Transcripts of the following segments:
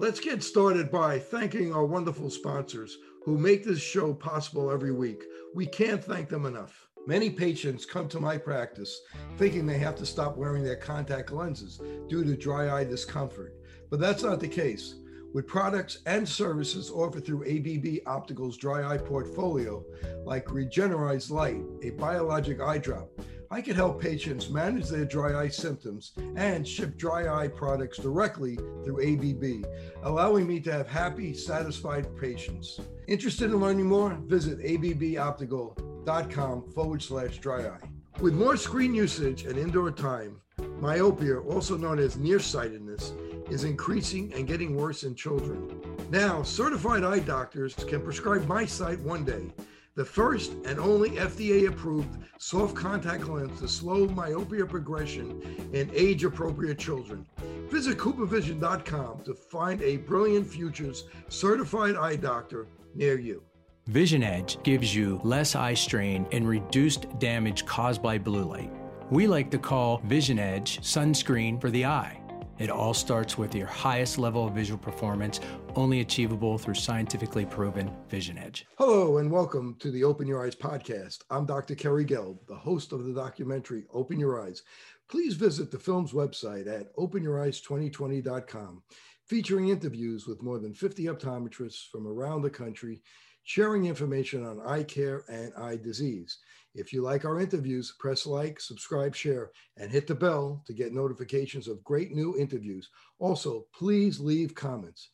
Let's get started by thanking our wonderful sponsors who make this show possible every week. We can't thank them enough. Many patients come to my practice thinking they have to stop wearing their contact lenses due to dry eye discomfort, but that's not the case. With products and services offered through ABB Optical's dry eye portfolio, like Regener-Eyes Lite, a biologic eye drop, I can help patients manage their dry eye symptoms and ship dry eye products directly through ABB, allowing me to have happy, satisfied patients. Interested in learning more? Visit abboptical.com forward slash dry eye. With more screen usage and indoor time, myopia, also known as nearsightedness, is increasing and getting worse in children. Now, certified eye doctors can prescribe MiSight one day the first and only FDA approved soft contact lens to slow myopia progression in age appropriate children. Visit CooperVision.com to find a Brilliant Futures certified eye doctor near you. Vision Edge gives you less eye strain and reduced damage caused by blue light. We like to call Vision Edge sunscreen for the eye. It all starts with your highest level of visual performance, only achievable through scientifically proven Vision Edge. Hello, and welcome to the Open Your Eyes podcast. I'm Dr. Kerry Gelb, the host of the documentary Open Your Eyes. Please visit the film's website at openyoureyes2020.com, featuring interviews with more than 50 optometrists from around the country, sharing information on eye care and eye disease. If you like our interviews, press like, subscribe, share, and hit the bell to get notifications of great new interviews. Also, please leave comments.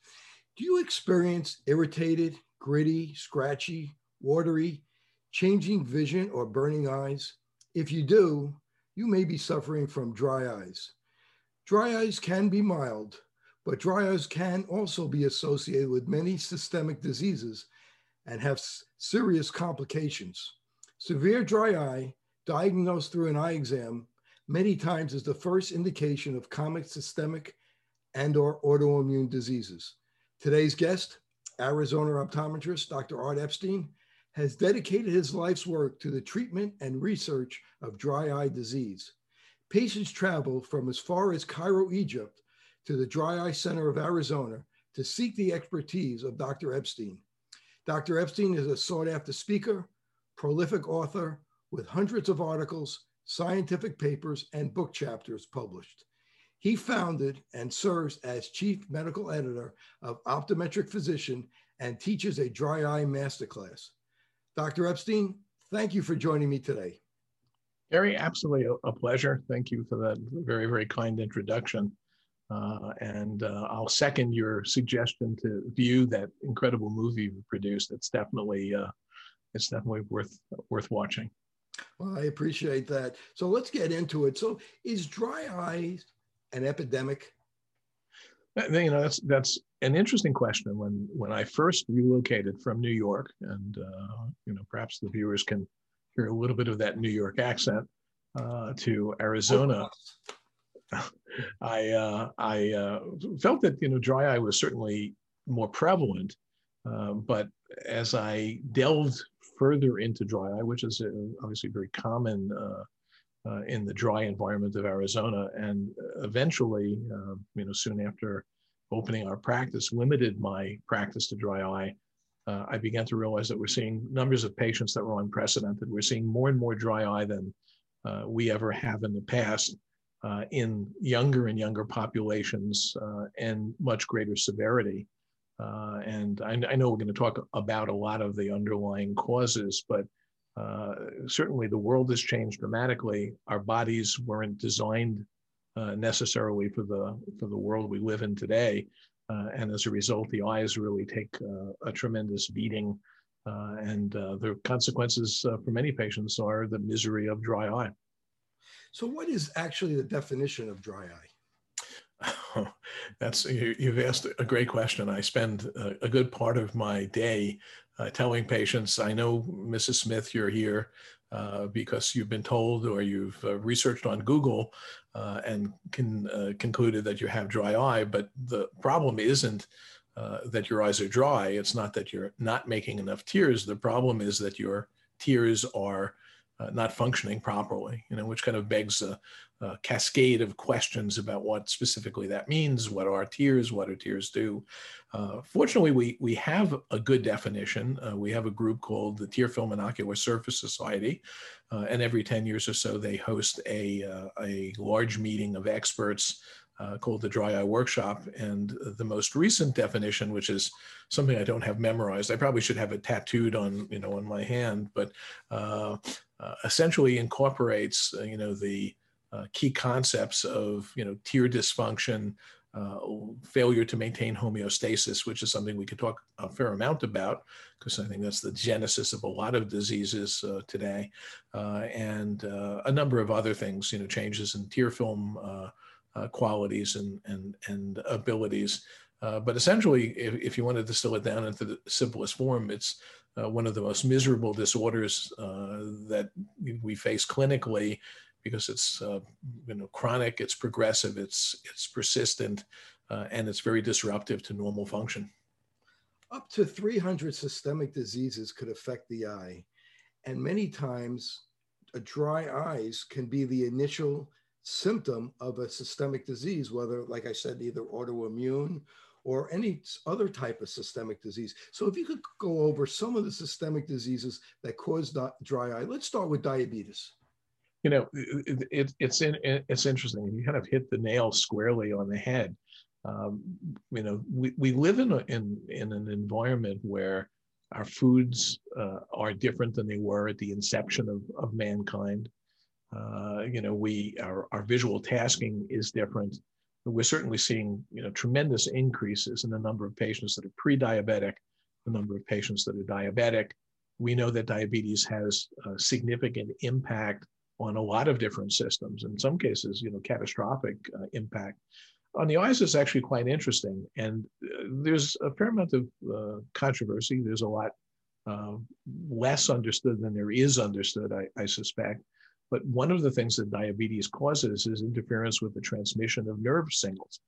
Do you experience irritated, gritty, scratchy, watery, changing vision, or burning eyes? If you do, you may be suffering from dry eyes. Dry eyes can be mild, but dry eyes can also be associated with many systemic diseases and have serious complications. Severe dry eye, diagnosed through an eye exam, many times is the first indication of common systemic and or autoimmune diseases. Today's guest, Arizona optometrist Dr. Art Epstein, has dedicated his life's work to the treatment and research of dry eye disease. Patients travel from as far as Cairo, Egypt, to the Dry Eye Center of Arizona to seek the expertise of Dr. Epstein. Dr. Epstein is a sought after speaker, prolific author with hundreds of articles, scientific papers, and book chapters published. He founded and serves as chief medical editor of Optometric Physician and teaches a dry eye masterclass. Dr. Epstein, thank you for joining me today. Kerry, absolutely a, pleasure. Thank you for that very, very kind introduction. Uh, and uh, I'll second your suggestion to view that incredible movie you produced. It's definitely uh, it's definitely worth worth watching. Well, I appreciate that. So let's get into it. So is dry eyes an epidemic? You know, that's that's an interesting question. When when I first relocated from New York, and uh, you know, perhaps the viewers can hear a little bit of that New York accent uh, to Arizona. I uh, I uh, felt that you know dry eye was certainly more prevalent, uh, but as I delved further into dry eye, which is uh, obviously very common uh, uh, in the dry environment of Arizona. And eventually, you know, soon after opening our practice, limited my practice to dry eye. I began to realize that we're seeing numbers of patients that were unprecedented. We're seeing more and more dry eye than we ever have in the past uh, in younger and younger populations and much greater severity. Uh, and I, I, know we're going to talk about a lot of the underlying causes, but uh, certainly the world has changed dramatically. Our bodies weren't designed uh, necessarily for the for the world we live in today, uh, and as a result, the eyes really take uh, a tremendous beating. Uh, and the consequences for many patients are the misery of dry eye. So, what is actually the definition of dry eye? That's you, have asked a great question. I spend a, a good part of my day uh, telling patients, "I know, Mrs. Smith, you're here uh, because you've been told or you've uh, researched on Google uh, and can uh, concluded that you have dry eye. But the problem isn't." Uh, that your eyes are dry. It's not that you're not making enough tears. The problem is that your tears are uh, not functioning properly, you know, which kind of begs a, a, cascade of questions about what specifically that means. What are tears? What do tears do? Uh, fortunately, we, we have a good definition. Uh, we have a group called the Tear Film and Ocular Surface Society, uh, and every 10 years or so, they host a, uh, a large meeting of experts uh, called the Dry Eye Workshop. And the most recent definition, which is something I don't have memorized, I probably should have it tattooed on, you know, on my hand, but uh, uh, essentially incorporates, uh, you know, the uh, key concepts of, you know, tear dysfunction, uh, failure to maintain homeostasis, which is something we could talk a fair amount about, because I think that's the genesis of a lot of diseases today, and a number of other things, you know, changes in tear film uh, qualities and, and, and abilities. Uh, but essentially, if, if, you want to distill it down into the simplest form, it's uh, one of the most miserable disorders uh, that we face clinically because it's uh, you know chronic, it's progressive, it's it's persistent, uh, and it's very disruptive to normal function. Up to 300 systemic diseases could affect the eye, and many times, a dry eyes can be the initial symptom of a systemic disease, whether, like I said, either autoimmune or any other type of systemic disease. So, if you could go over some of the systemic diseases that cause dry eye, let's start with diabetes. You know, it, it, it's in, it's interesting. You kind of hit the nail squarely on the head. Um, you know, we, we live in, a, in in an environment where our foods uh, are different than they were at the inception of, of mankind. Uh, you know, we our, our visual tasking is different. We're certainly seeing you know tremendous increases in the number of patients that are pre-diabetic, the number of patients that are diabetic. We know that diabetes has a significant impact on a lot of different systems. In some cases, you know, catastrophic uh, impact. On the eyes, it's actually quite interesting, and uh, there's a fair amount of uh, controversy. There's a lot uh, less understood than there is understood, I, I suspect. But one of the things that diabetes causes is interference with the transmission of nerve signals.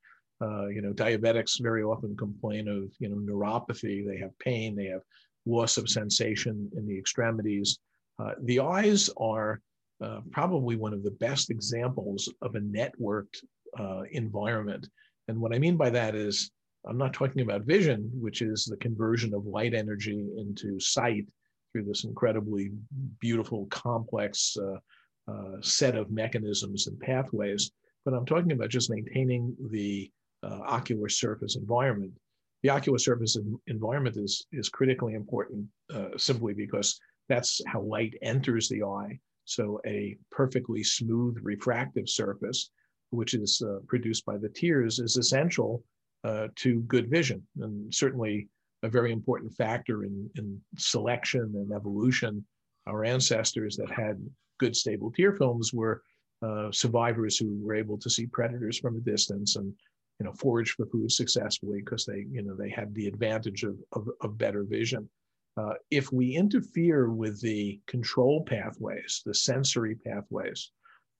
Uh, you know, diabetics very often complain of, you know, neuropathy. They have pain. They have loss of sensation in the extremities. Uh, the eyes are uh, probably one of the best examples of a networked uh, environment. And what I mean by that is, I'm not talking about vision, which is the conversion of light energy into sight through this incredibly beautiful, complex uh, uh, set of mechanisms and pathways, but I'm talking about just maintaining the uh, ocular surface environment. The ocular surface environment is, is critically important uh, simply because that's how light enters the eye. So a perfectly smooth refractive surface, which is uh, produced by the tears, is essential uh, to good vision and certainly a very important factor in, in selection and evolution. Our ancestors that had good stable tear films were uh, survivors who were able to see predators from a distance and you know forage for food successfully because they you know they had the advantage of, of, of better vision. Uh, if we interfere with the control pathways the sensory pathways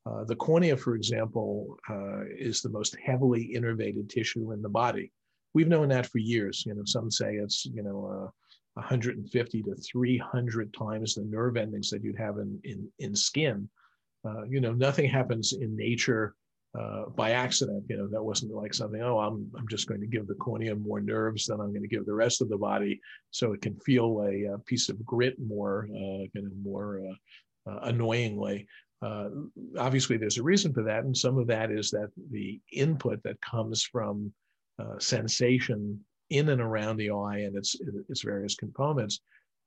uh, the cornea for example uh, is the most heavily innervated tissue in the body. We've known that for years. You know some say it's you know uh, 150 to 300 times the nerve endings that you'd have in, in, in skin. Uh, you know, nothing happens in nature uh, by accident. You know, that wasn't like something, oh, I'm, I'm just going to give the cornea more nerves than I'm going to give the rest of the body so it can feel a, a piece of grit more, uh, kind of more uh, uh, annoyingly. Uh, obviously, there's a reason for that. And some of that is that the input that comes from sensation in and around the eye and its, its various components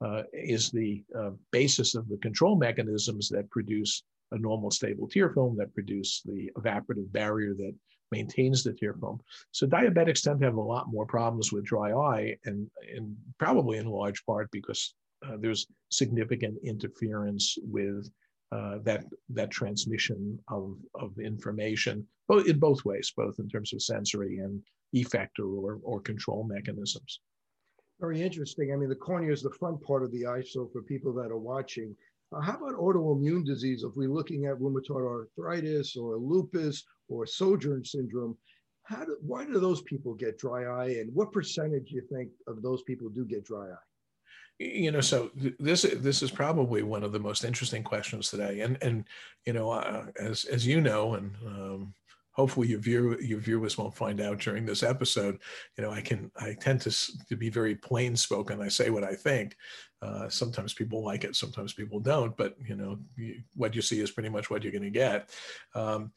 uh, is the uh, basis of the control mechanisms that produce a normal stable tear film, that produce the evaporative barrier that maintains the tear film. So diabetics tend to have a lot more problems with dry eye, and, and probably in large part because uh, there's significant interference with uh, that that transmission of, of information, both in both ways, both in terms of sensory and effector or, or control mechanisms. Very interesting. I mean, the cornea is the front part of the eye. So for people that are watching, uh, how about autoimmune disease? If we're looking at rheumatoid arthritis or lupus or Sjogren syndrome, how do, why do those people get dry eye? And what percentage do you think of those people do get dry eye? You know so this this is probably one of the most interesting questions today. And and you know uh, as as you know and um, hopefully your view your viewers won't find out during this episode you know i can i tend to to be very plain spoken. I say what i think. Uh, sometimes people like it sometimes people don't but you know you, what you see is pretty much what you're going to get. Um,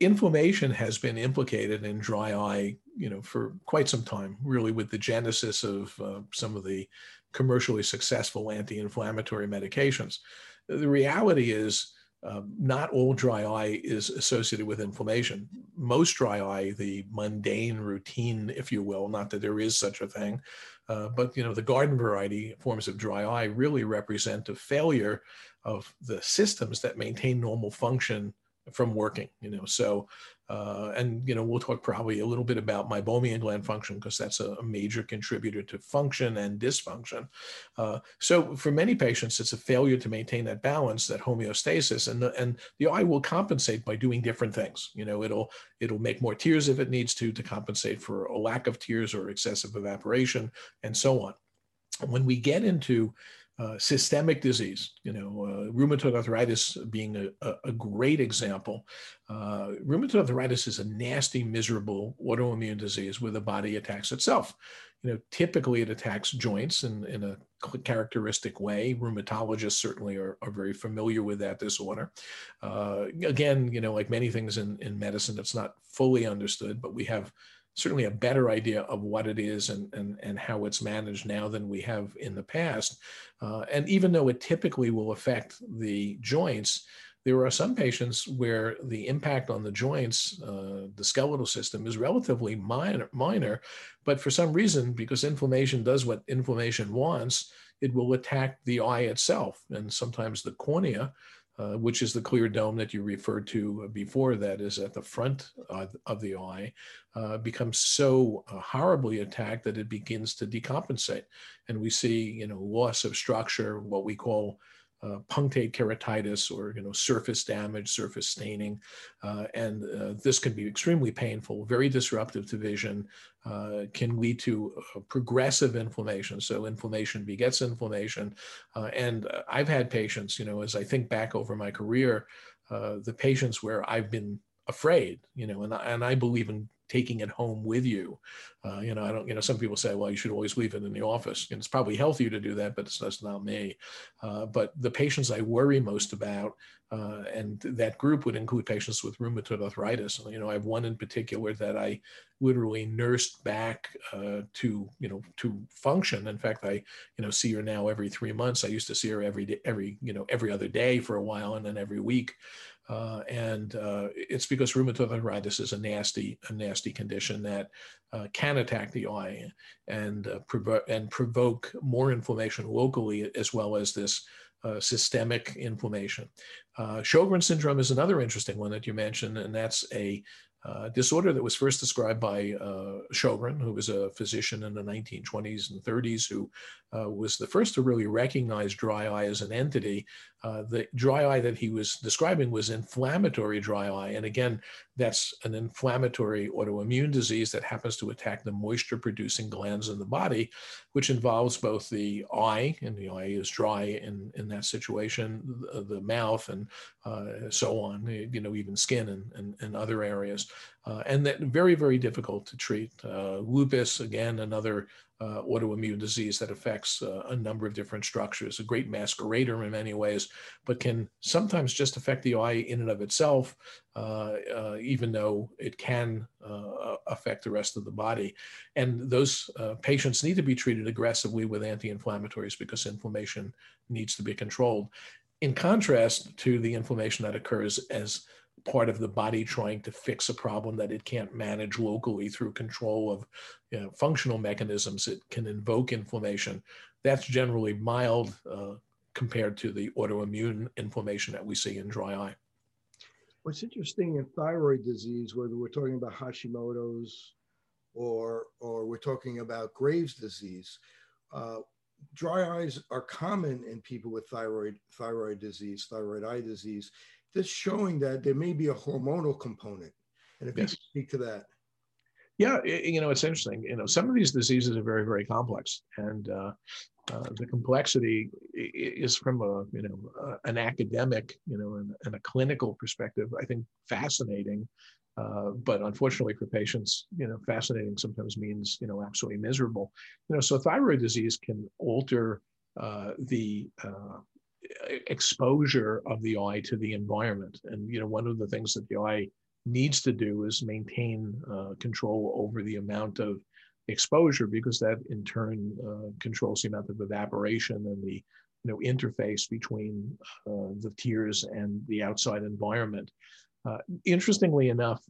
inflammation has been implicated in dry eye you know for quite some time really with the genesis of uh, some of the commercially successful anti-inflammatory medications the reality is um, not all dry eye is associated with inflammation. Most dry eye, the mundane routine, if you will, not that there is such a thing, uh, but you know the garden variety forms of dry eye really represent a failure of the systems that maintain normal function from working. You know, so uh, and you know we'll talk probably a little bit about meibomian gland function because that's a, a, major contributor to function and dysfunction. Uh, so for many patients, it's a failure to maintain that balance, that homeostasis, and the, and the eye will compensate by doing different things. You know, it'll it'll make more tears if it needs to to compensate for a lack of tears or excessive evaporation, and so on. When we get into uh, systemic disease, you know, uh, rheumatoid arthritis being a, a, great example. Uh, rheumatoid arthritis is a nasty, miserable autoimmune disease where the body attacks itself. You know, typically it attacks joints in, in a characteristic way. Rheumatologists certainly are, are very familiar with that disorder. Uh, again, you know, like many things in, in medicine, it's not fully understood, but we have certainly a better idea of what it is and, and, and how it's managed now than we have in the past. Uh, and even though it typically will affect the joints, there are some patients where the impact on the joints, uh, the skeletal system, is relatively minor, minor, but for some reason, because inflammation does what inflammation wants, it will attack the eye itself and sometimes the cornea, uh, which is the clear dome that you referred to before, that is at the front of, of the eye, uh, becomes so uh, horribly attacked that it begins to decompensate. And we see, you know, loss of structure, what we call uh, punctate keratitis or you know surface damage, surface staining, uh, and uh, this can be extremely painful, very disruptive to vision, uh, can lead to progressive inflammation. So inflammation begets inflammation, uh, and uh, I've had patients, you know, as I think back over my career, the patients where I've been afraid, you know, and and I believe in taking it home with you. Uh, you know, I don't, you know, some people say, well, you should always leave it in the office. And it's probably healthier to do that, but it's, that's not me. Uh, but the patients I worry most about, uh, and that group would include patients with rheumatoid arthritis. You know, I have one in particular that I literally nursed back uh, to, you know, to function. In fact, I, you know, see her now every three months. I used to see her every day, every, you know, every other day for a while and then every week. Uh, and uh, it's because rheumatoid arthritis is a nasty, a nasty condition that uh, can attack the eye and uh, provo- and provoke more inflammation locally as well as this uh, systemic inflammation. Uh, Sjogren syndrome is another interesting one that you mentioned, and that's a uh, disorder that was first described by uh, Sjogren, who was a physician in the 1920s and 30s, who uh, was the first to really recognize dry eye as an entity. Uh, the dry eye that he was describing was inflammatory dry eye. And again, that's an inflammatory autoimmune disease that happens to attack the moisture producing glands in the body, which involves both the eye, and the eye is dry in, in that situation, the, the mouth, and uh, so on, you know, even skin and, and, and other areas. Uh, and that very, very difficult to treat. Uh, lupus, again, another uh, autoimmune disease that affects uh, a number of different structures, a great masquerader in many ways, but can sometimes just affect the eye in and of itself, even though it can affect the rest of the body. And those patients need to be treated aggressively with anti inflammatories because inflammation needs to be controlled. In contrast to the inflammation that occurs as part of the body trying to fix a problem that it can't manage locally through control of you know, functional mechanisms. It can invoke inflammation. That's generally mild uh, compared to the autoimmune inflammation that we see in dry eye. What's interesting in thyroid disease, whether we're talking about Hashimoto's or, or we're talking about Graves' disease, uh, dry eyes are common in people with thyroid thyroid disease, thyroid eye disease, this showing that there may be a hormonal component. And if yes. you speak to that. Yeah, you know, it's interesting. You know, some of these diseases are very, very complex, and uh, uh, the complexity is from a, you know, uh, an academic, you know, and, and, a clinical perspective. I think fascinating, uh, but unfortunately for patients, you know, fascinating sometimes means, you know, absolutely miserable. You know, so thyroid disease can alter uh, the uh, exposure of the eye to the environment, and you know, one of the things that the eye needs to do is maintain uh, control over the amount of exposure because that in turn uh, controls the amount of evaporation and the you know interface between uh, the tears and the outside environment. Uh, interestingly enough,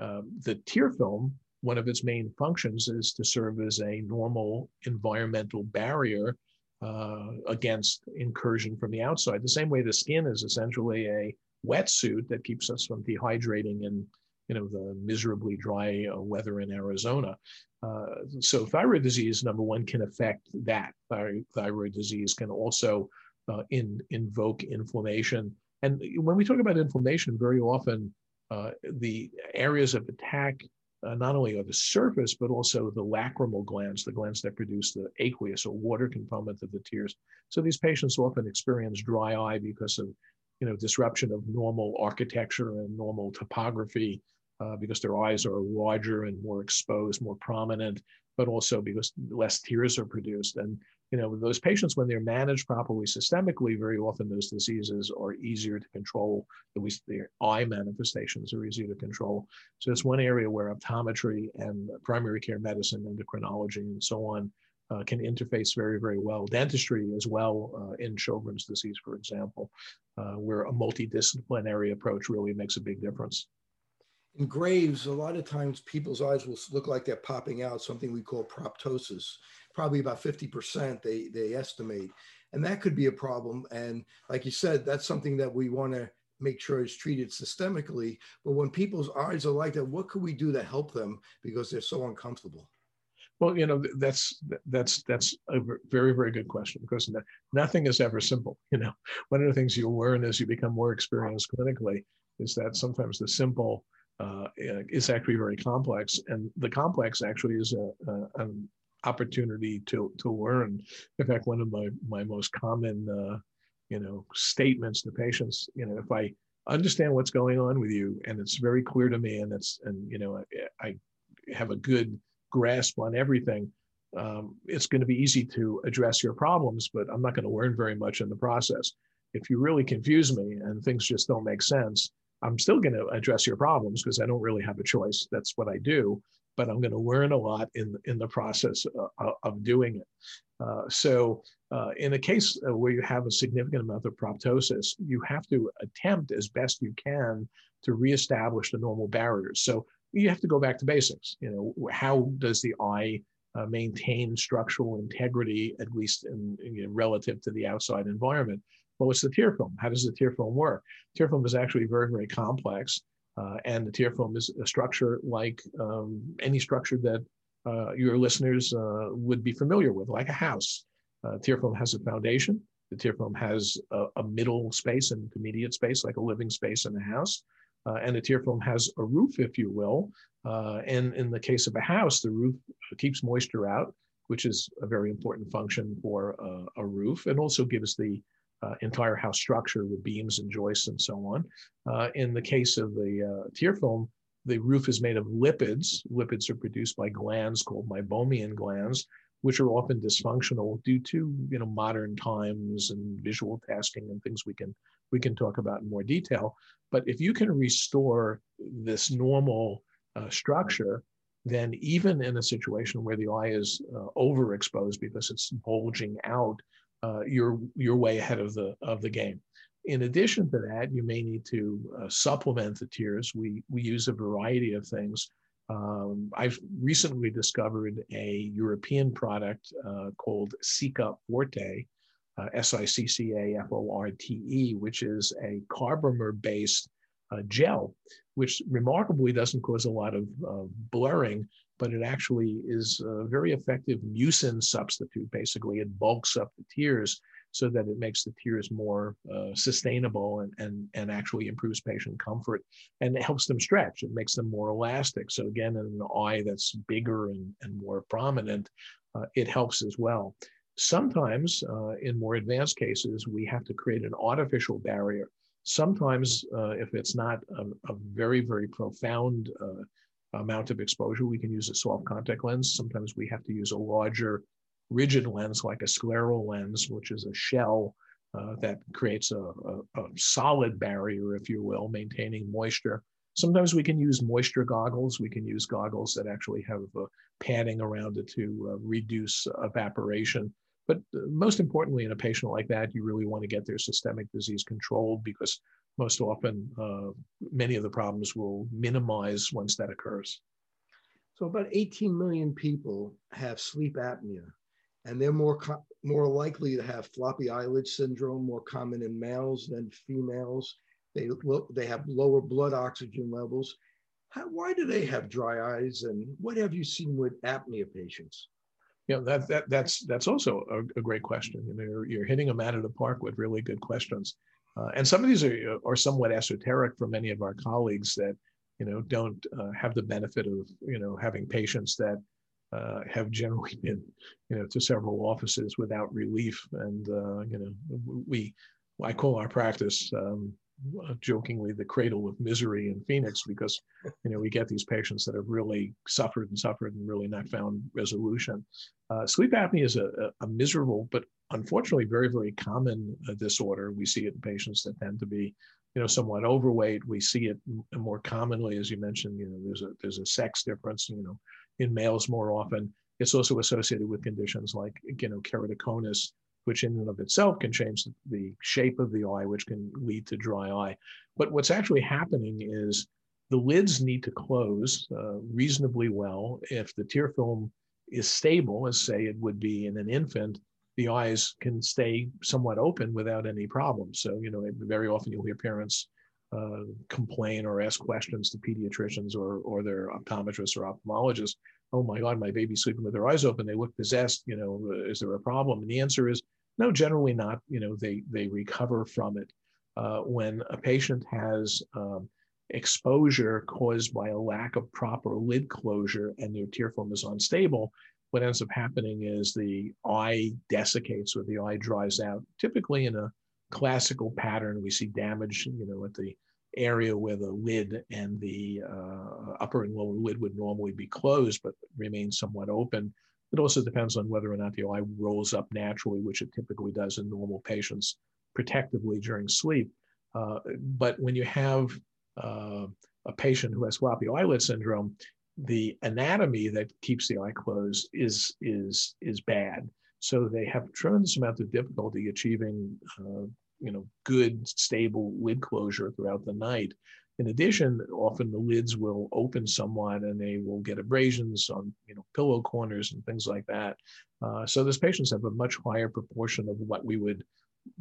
uh, the tear film, one of its main functions is to serve as a normal environmental barrier uh, against incursion from the outside. The same way the skin is essentially a wetsuit that keeps us from dehydrating in you know the miserably dry uh, weather in Arizona. Uh, so thyroid disease, number one, can affect that. Thyroid, thyroid disease can also uh, in, invoke inflammation. And when we talk about inflammation, very often uh, the areas of attack uh, not only are the surface, but also the lacrimal glands, the glands that produce the aqueous or water component of the tears. So these patients often experience dry eye because of you know, disruption of normal architecture and normal topography uh, because their eyes are larger and more exposed, more prominent, but also because less tears are produced. And you know, those patients, when they're managed properly systemically, very often those diseases are easier to control. At least their eye manifestations are easier to control. So it's one area where optometry and primary care medicine, endocrinology, and so on uh, can interface very, very well. Dentistry as well uh, in Sjogren's disease, for example, uh, where a multidisciplinary approach really makes a big difference. In Graves, a lot of times people's eyes will look like they're popping out, something we call proptosis. Probably about 50% they, they estimate. And that could be a problem. And like you said, that's something that we want to make sure is treated systemically. But when people's eyes are like that, what could we do to help them because they're so uncomfortable? Well, you know, that's that's that's a very very good question because nothing is ever simple. You know, one of the things you learn as you become more experienced clinically is that sometimes the simple uh, is actually very complex, and the complex actually is a, a, an opportunity to to learn. In fact, one of my my most common uh, you know statements to patients, you know, if I understand what's going on with you and it's very clear to me and it's and you know I, I have a good grasp on everything, um, it's going to be easy to address your problems, but I'm not going to learn very much in the process. If you really confuse me and things just don't make sense, I'm still going to address your problems because I don't really have a choice. That's what I do, but I'm going to learn a lot in in the process uh, of doing it. Uh, so, uh, in a case uh, where you have a significant amount of proptosis, you have to attempt as best you can to reestablish the normal barriers. So, you have to go back to basics. You know, how does the eye uh, maintain structural integrity, at least in, in, relative to the outside environment? Well, what's the tear film? How does the tear film work? Tear film is actually very, very complex. Uh, and the tear film is a structure like um, any structure that uh, your listeners uh, would be familiar with, like a house. Uh, tear film has a foundation. The tear film has a, a middle space, and intermediate space, like a living space in a house. Uh, and the tear film has a roof, if you will. Uh, and in the case of a house, the roof keeps moisture out, which is a very important function for a roof, and also gives the entire house structure with beams and joists and so on. Uh, in the case of the uh, tear film, the roof is made of lipids. Lipids are produced by glands called meibomian glands, which are often dysfunctional due to you know modern times and visual tasking and things we can we can talk about in more detail. But if you can restore this normal uh, structure, then even in a situation where the eye is uh, overexposed because it's bulging out, uh, you're you're way ahead of the of the game. In addition to that, you may need to uh, supplement the tears. We we use a variety of things. Um, I've recently discovered a European product uh, called Sicca Forte, uh, S-I-C-C-A-F-O-R-T-E, which is a carbomer-based uh, gel, which remarkably doesn't cause a lot of blurring, but it actually is a very effective mucin substitute. Basically, it bulks up the tears. so that it makes the tears more uh, sustainable and, and, and actually improves patient comfort and it helps them stretch. It makes them more elastic. So again, in an eye that's bigger and, and more prominent, uh, it helps as well. Sometimes uh, in more advanced cases, we have to create an artificial barrier. Sometimes uh, if it's not a, a very, very profound uh, amount of exposure, we can use a soft contact lens. Sometimes we have to use a larger rigid lens like a scleral lens, which is a shell uh, that creates a, a, a, solid barrier, if you will, maintaining moisture. Sometimes we can use moisture goggles. We can use goggles that actually have uh, padding around it to uh, reduce evaporation. But uh, most importantly, in a patient like that, you really want to get their systemic disease controlled because most often uh, many of the problems will minimize once that occurs. So about 18 million people have sleep apnea and they're more more likely to have floppy eyelid syndrome, more common in males than females. They they have lower blood oxygen levels. How, why do they have dry eyes, and what have you seen with apnea patients? Yeah, that, that that's that's also a, a great question. You know, you're, you're, hitting them out of the park with really good questions, uh, and some of these are are somewhat esoteric for many of our colleagues that you know don't uh, have the benefit of you know having patients that uh, have generally been, you know, to several offices without relief. And uh, you know, we, I call our practice um, jokingly the cradle of misery in Phoenix because you know we get these patients that have really suffered and suffered and really not found resolution. Uh, sleep apnea is a, a, miserable but unfortunately very very common uh, disorder. We see it in patients that tend to be you know somewhat overweight. We see it more commonly, as you mentioned. You know, there's a there's a sex difference. You know, in males more often. It's also associated with conditions like, you know, keratoconus, which in and of itself can change the shape of the eye, which can lead to dry eye. But what's actually happening is the lids need to close uh, reasonably well. If the tear film is stable, as say it would be in an infant, the eyes can stay somewhat open without any problem. So, you know, very often you'll hear parents uh, complain or ask questions to pediatricians or, or their optometrists or ophthalmologists. Oh my God, my baby's sleeping with their eyes open. They look possessed. You know, uh, is there a problem? And the answer is no, generally not. You know, they, they recover from it. Uh, when a patient has um, exposure caused by a lack of proper lid closure and their tear film is unstable, what ends up happening is the eye desiccates or the eye dries out, typically in a classical pattern. We see damage, you know, at the area where the lid and the uh, upper and lower lid would normally be closed, but remain somewhat open. It also depends on whether or not the eye rolls up naturally, which it typically does in normal patients protectively during sleep. Uh, but when you have uh, a patient who has floppy eyelid syndrome, the anatomy that keeps the eye closed is is is bad. So they have tremendous amount of difficulty achieving uh, you know, good, stable lid closure throughout the night. In addition, often the lids will open somewhat and they will get abrasions on, you know, pillow corners and things like that. Uh, so those patients have a much higher proportion of what we would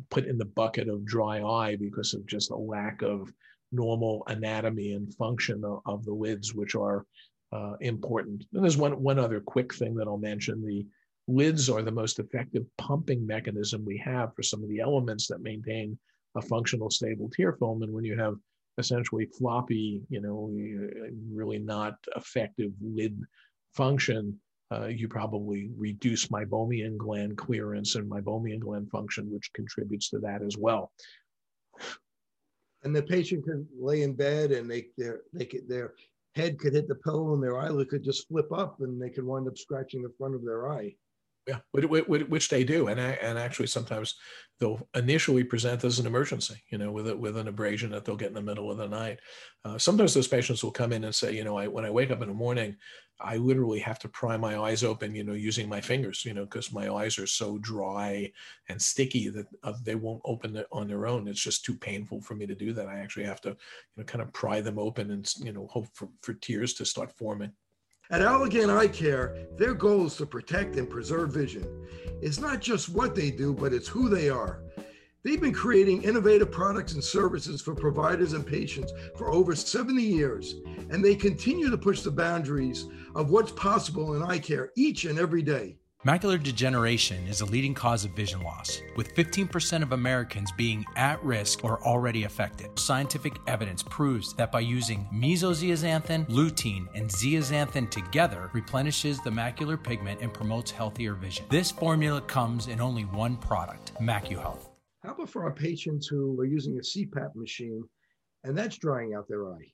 put in the bucket of dry eye because of just a lack of normal anatomy and function of, of the lids, which are uh, important. And there's one, one other quick thing that I'll mention. The lids are the most effective pumping mechanism we have for some of the elements that maintain a functional stable tear film. And when you have essentially floppy, you know, really not effective lid function, uh, you probably reduce meibomian gland clearance and meibomian gland function, which contributes to that as well. And the patient can lay in bed and they, they could, their head could hit the pillow and their eyelid could just flip up and they could wind up scratching the front of their eye. Yeah, which they do, and and actually sometimes they'll initially present as an emergency, you know, with it with an abrasion that they'll get in the middle of the night. Uh, sometimes those patients will come in and say, you know, I, when I wake up in the morning, I literally have to pry my eyes open, you know, using my fingers, you know, because my eyes are so dry and sticky that uh, they won't open on their own. It's just too painful for me to do that. I actually have to, you know, kind of pry them open and you know hope for, for tears to start forming. At Allergan Eye Care, their goal is to protect and preserve vision. It's not just what they do, but it's who they are. They've been creating innovative products and services for providers and patients for over 70 years, and they continue to push the boundaries of what's possible in eye care each and every day. Macular degeneration is a leading cause of vision loss, with 15% of Americans being at risk or already affected. Scientific evidence proves that by using mesozeaxanthin, lutein, and zeaxanthin together replenishes the macular pigment and promotes healthier vision. This formula comes in only one product, MacuHealth. How about for our patients who are using a CPAP machine and that's drying out their eye?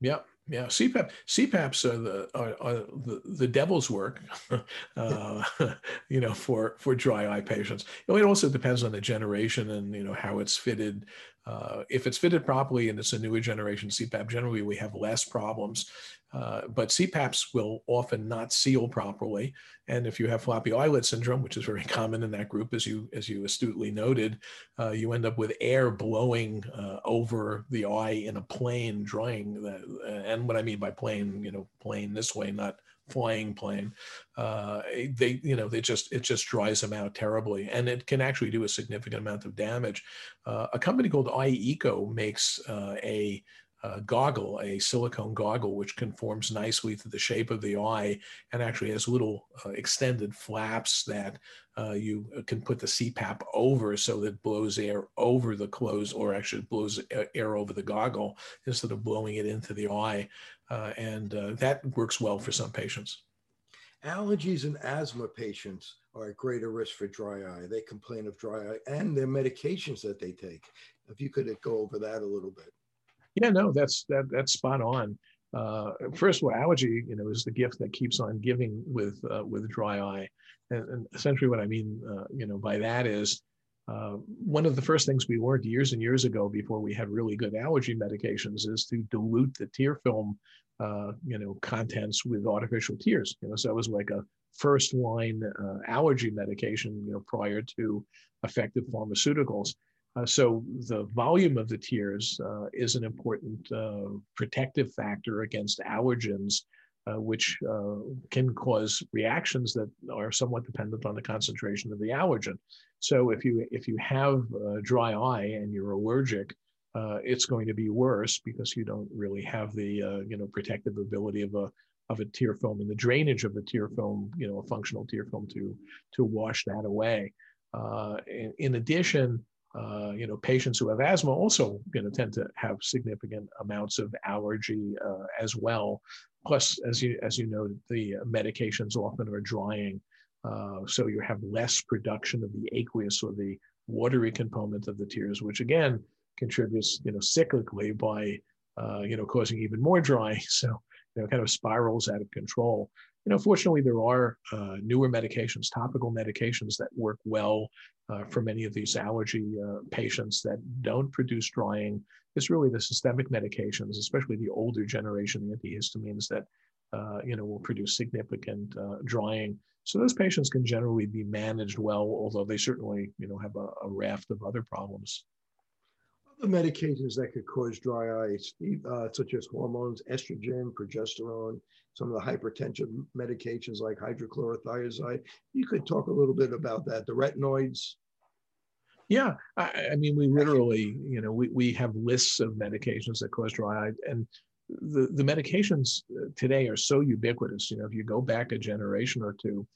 Yep. Yeah, CPAP CPAPs are the are, are the, the devil's work, uh, you know, for for dry eye patients. You know, it also depends on the generation and you know how it's fitted. Uh, if it's fitted properly and it's a newer generation CPAP, generally we have less problems. Uh, but CPAPs will often not seal properly, and if you have floppy eyelid syndrome, which is very common in that group, as you as you astutely noted, uh, you end up with air blowing uh, over the eye in a plane, drying. That, uh, and what I mean by plane, you know, plane this way, not flying plane. Uh, they, you know, they just it just dries them out terribly, and it can actually do a significant amount of damage. a company called Eye Eco makes a uh, goggle, a silicone goggle, which conforms nicely to the shape of the eye and actually has little uh, extended flaps that uh, you uh, can put the CPAP over so that blows air over the clothes or actually blows air over the goggle instead of blowing it into the eye. Uh, and uh, that works well for some patients. Allergies and asthma patients are at greater risk for dry eye. They complain of dry eye and their medications that they take. If you could go over that a little bit. Yeah, no, that's that that's spot on. Uh, first of all, allergy, you know, is the gift that keeps on giving with uh, with dry eye, and, and, essentially what I mean, uh, you know, by that is uh, one of the first things we learned years and years ago before we had really good allergy medications is to dilute the tear film, uh, you know, contents with artificial tears. You know, so it was like a first line uh, allergy medication, you know, prior to effective pharmaceuticals. Uh, so the volume of the tears uh, is an important uh, protective factor against allergens, uh, which uh, can cause reactions that are somewhat dependent on the concentration of the allergen. So if you if you have dry eye and you're allergic, it's going to be worse because you don't really have the you know protective ability of a of a tear film and the drainage of the tear film, you know, a functional tear film to to wash that away. in, in addition, uh, you know, patients who have asthma also you know tend to have significant amounts of allergy uh, as well. Plus, as you as you know, the medications often are drying, uh, so you have less production of the aqueous or the watery component of the tears, which again contributes you know cyclically by uh, you know causing even more drying. So you know, kind of spirals out of control you know, fortunately, there are uh, newer medications, topical medications that work well uh, for many of these allergy uh, patients that don't produce drying. It's really the systemic medications, especially the older generation antihistamines that, uh, you know, will produce significant uh, drying. So those patients can generally be managed well, although they certainly, you know, have a, a raft of other problems. Other medications that could cause dry eyes, uh, such as hormones, estrogen, progesterone, some of the hypertension medications like hydrochlorothiazide. You could talk a little bit about that, the retinoids. Yeah, I, I mean, we literally, you know, we, we have lists of medications that cause dry eye, and the, the medications uh, today are so ubiquitous. You know, if you go back a generation or two,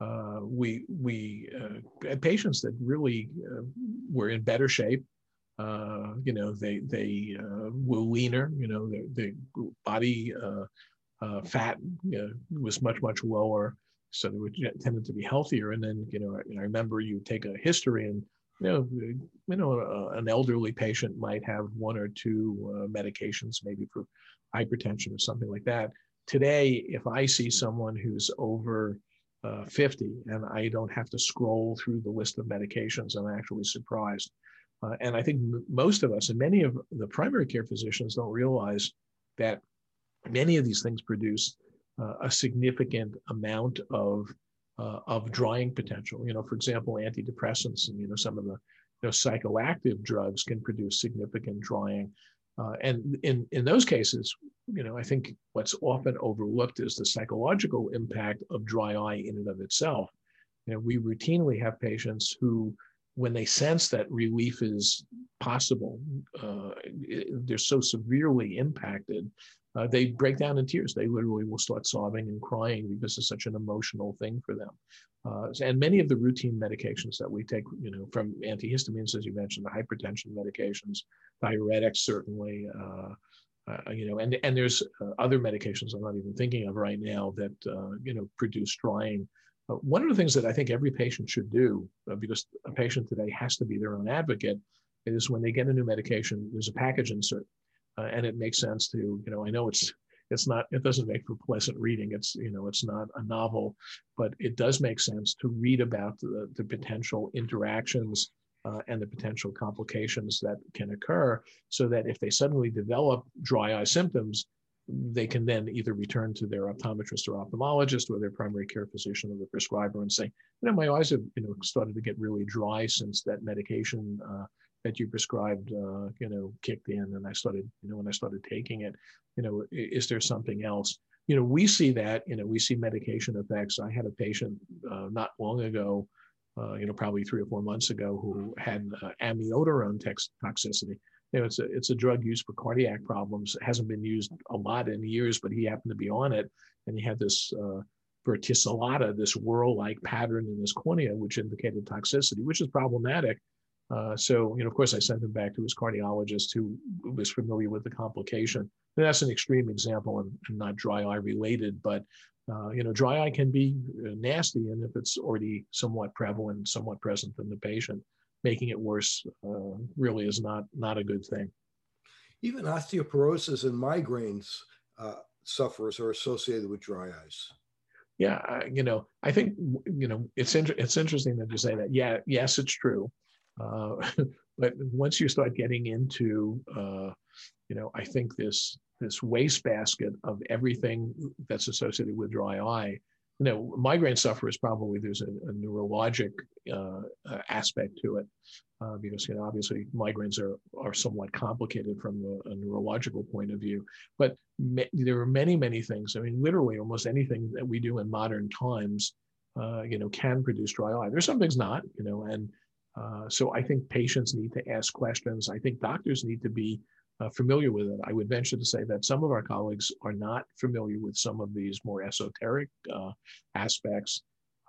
uh, we we uh, had patients that really uh, were in better shape. Uh, you know, they they uh, were leaner. You know, the, the body uh, fat you know, was much much lower, so they were tended to be healthier. And then you know, I remember you take a history and you know, you know, uh, an elderly patient might have one or two uh, medications, maybe for hypertension or something like that. Today, if I see someone who's over uh, 50 and I don't have to scroll through the list of medications, I'm actually surprised. Uh, and I think m- most of us and many of the primary care physicians don't realize that many of these things produce uh, a significant amount of uh, of drying potential. You know, for example, antidepressants and you know some of the you know psychoactive drugs can produce significant drying. Uh, and in in those cases, you know, I think what's often overlooked is the psychological impact of dry eye in and of itself. You know, we routinely have patients who, when they sense that relief is possible, uh, they're so severely impacted uh, they break down in tears. They literally will start sobbing and crying because it's such an emotional thing for them. Uh, and many of the routine medications that we take, you know, from antihistamines, as you mentioned, the hypertension medications, diuretics, certainly, uh, uh, you know, and and there's uh, other medications I'm not even thinking of right now that uh, you know produce drying. Uh, one of the things that I think every patient should do, because a patient today has to be their own advocate, is when they get a new medication, there's a package insert, and it makes sense to, you know, I know it's it's not it doesn't make for pleasant reading. It's you know it's not a novel but it does make sense to read about the, the potential interactions uh, and the potential complications that can occur so that if they suddenly develop dry eye symptoms they can then either return to their optometrist or ophthalmologist or their primary care physician or the prescriber and say you know my eyes have you know started to get really dry since that medication uh, that you prescribed, uh, you know, kicked in, and I started, you know, when I started taking it, you know, is there something else? You know, we see that, you know, we see medication effects. I had a patient uh, not long ago, uh, you know, probably three or four months ago, who had uh, amiodarone tox- toxicity. You know, it's a it's a drug used for cardiac problems. It hasn't been used a lot in years, but he happened to be on it, and he had this uh, verticillata, this whirl-like pattern in his cornea, which indicated toxicity, which is problematic uh, so, you know, of course, I sent him back to his cardiologist who was familiar with the complication. And that's an extreme example and, and not dry eye related, but, uh, you know, dry eye can be uh, nasty. And if it's already somewhat prevalent, somewhat present in the patient, making it worse uh, really is not, not a good thing. Even osteoporosis and migraines uh, sufferers are associated with dry eyes. Yeah, you know, I think you know it's inter- it's interesting that you say that. Yeah, yes, it's true. Uh, but once you start getting into, uh, you know, I think this this wastebasket of everything that's associated with dry eye. You know, migraine sufferers probably there's a, a neurologic uh, uh aspect to it uh, because you know obviously migraines are are somewhat complicated from a, a neurological point of view. But there are many many things. I mean, literally almost anything that we do in modern times, uh, you know, can produce dry eye. There's some things not, you know, and uh, so I think patients need to ask questions. I think doctors need to be uh, familiar with it. I would venture to say that some of our colleagues are not familiar with some of these more esoteric uh, aspects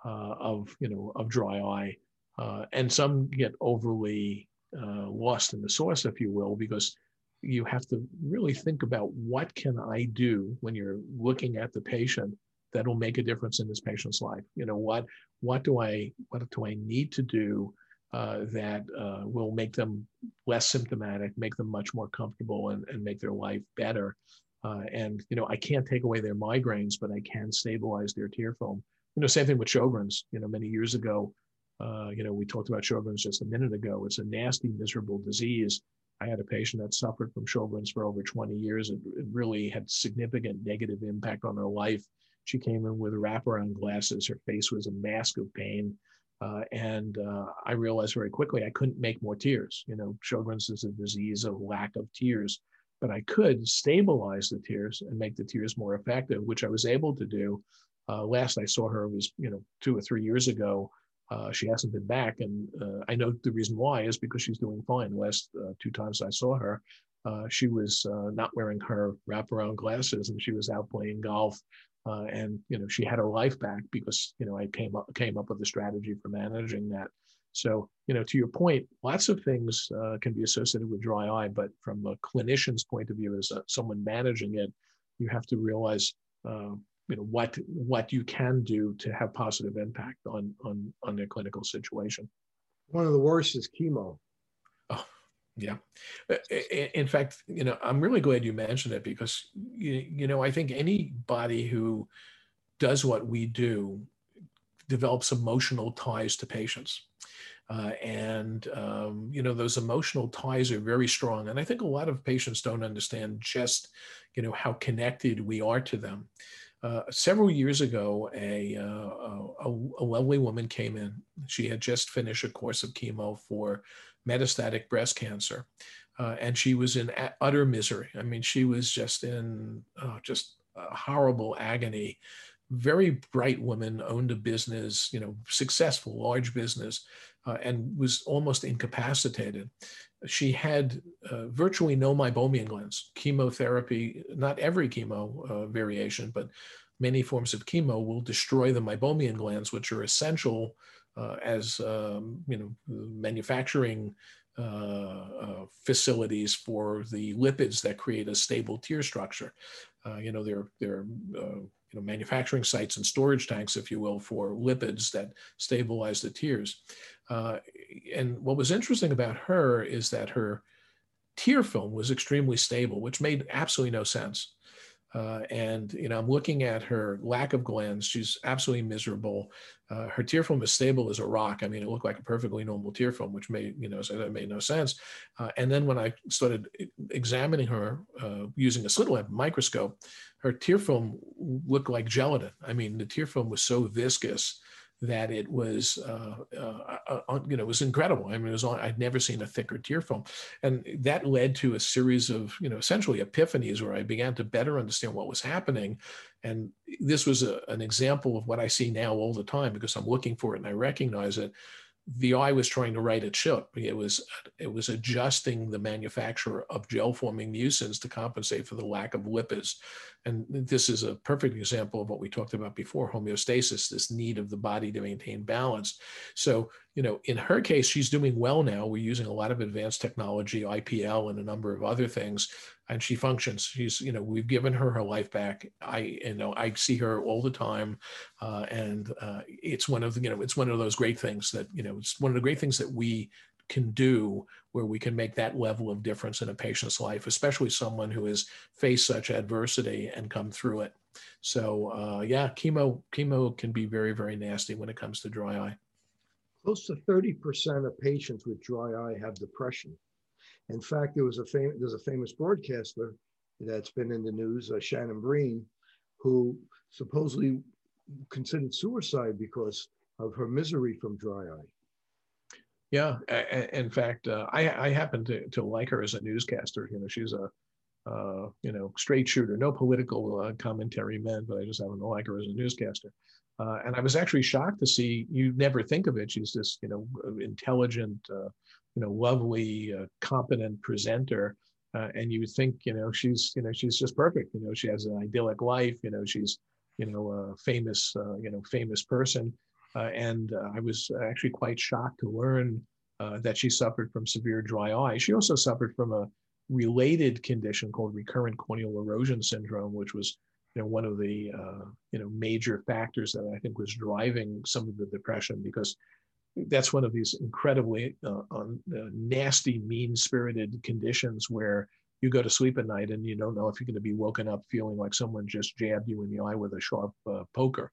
uh, of you know of dry eye, uh, and some get overly lost in the sauce, if you will, because you have to really think about what can I do when you're looking at the patient that will make a difference in this patient's life. You know what what do I what do I need to do uh, that uh, will make them less symptomatic, make them much more comfortable, and, and make their life better. Uh, and you know, I can't take away their migraines, but I can stabilize their tear film. You know, same thing with Sjogren's. You know, many years ago, uh, you know, we talked about Sjogren's just a minute ago. It's a nasty, miserable disease. I had a patient that suffered from Sjogren's for over 20 years. It, it really had significant negative impact on her life. She came in with wraparound glasses. Her face was a mask of pain. Uh, and uh, I realized very quickly I couldn't make more tears. You know, Sjogren's is a disease of lack of tears, but I could stabilize the tears and make the tears more effective, which I was able to do. Uh, last I saw her was, you know, two or three years ago. Uh, she hasn't been back, and uh, I know the reason why is because she's doing fine. Last uh, two times I saw her, she was not wearing her wraparound glasses, and she was out playing golf uh, and you know she had her life back because you know I came up came up with a strategy for managing that. So you know to your point, lots of things uh, can be associated with dry eye, but from a clinician's point of view, as a, someone managing it, you have to realize uh, you know what what you can do to have positive impact on on on their clinical situation. One of the worst is chemo. Oh, yeah. Uh, in fact, you know, I'm really glad you mentioned it because, you, know, I think anybody who does what we do develops emotional ties to patients. Uh, and, um, you know, those emotional ties are very strong. And I think a lot of patients don't understand just, you know, how connected we are to them. Uh, several years ago, a, uh, a, a, lovely woman came in. She had just finished a course of chemo for metastatic breast cancer. Uh, and she was in utter misery. I mean, she was just in oh, just horrible agony. Very bright woman, owned a business, you know, successful, large business, uh, and was almost incapacitated. she had uh, virtually no meibomian glands. Chemotherapy, not every chemo uh, variation, but many forms of chemo will destroy the meibomian glands, which are essential uh, as um, you know manufacturing uh, uh, facilities for the lipids that create a stable tear structure. Uh, you know, they're they're you know manufacturing sites and storage tanks, if you will, for lipids that stabilize the tears. Uh, and what was interesting about her is that her tear film was extremely stable, which made absolutely no sense. Uh, and you know, I'm looking at her lack of glands. She's absolutely miserable. Uh, her tear film is stable as a rock. I mean, it looked like a perfectly normal tear film, which made you know so that made no sense. Uh, and then when I started examining her uh, using a slit lamp microscope, her tear film looked like gelatin. I mean, the tear film was so viscous that it was, uh, uh, uh, you know, it was incredible. I mean, it was on, I'd never seen a thicker tear film. And that led to a series of, you know, essentially epiphanies where I began to better understand what was happening. And this was a, an example of what I see now all the time because I'm looking for it and I recognize it eye was trying to write a chip. It was it was adjusting the manufacture of gel forming mucins to compensate for the lack of lipids. And this is a perfect example of what we talked about before, homeostasis, this need of the body to maintain balance. So, you know, in her case, she's doing well now. We're using a lot of advanced technology, IPL and a number of other things and she functions. She's, you know, we've given her her life back. I, you know, I see her all the time, uh, and uh, it's one of the, you know, it's one of those great things that, you know, it's one of the great things that we can do where we can make that level of difference in a patient's life, especially someone who has faced such adversity and come through it. So, uh, yeah, chemo chemo can be very very nasty when it comes to dry eye. Close to 30% of patients with dry eye have depression. In fact, there was a fam- there's a famous broadcaster that's been in the news, uh, Shannon Bream, who supposedly considered suicide because of her misery from dry eye. Yeah, in fact, uh, I, I happen to, to like her as a newscaster. You know, she's a uh, you know straight shooter, no political uh, commentary meant, but I just happen to like her as a newscaster. Uh, and I was actually shocked to see you never think of it. She's this you know intelligent, uh, you know, lovely, uh, competent presenter. Uh, and you think, you know, she's, you know, she's just perfect. You know, she has an idyllic life. You know, she's, you know, a famous, uh, you know, famous person. Uh, and uh, I was actually quite shocked to learn uh, that she suffered from severe dry eye. She also suffered from a related condition called recurrent corneal erosion syndrome, which was, you know, one of the, you know, major factors that I think was driving some of the depression because that's one of these incredibly uh, uh, nasty, mean spirited conditions where you go to sleep at night and you don't know if you're going to be woken up feeling like someone just jabbed you in the eye with a sharp uh, poker.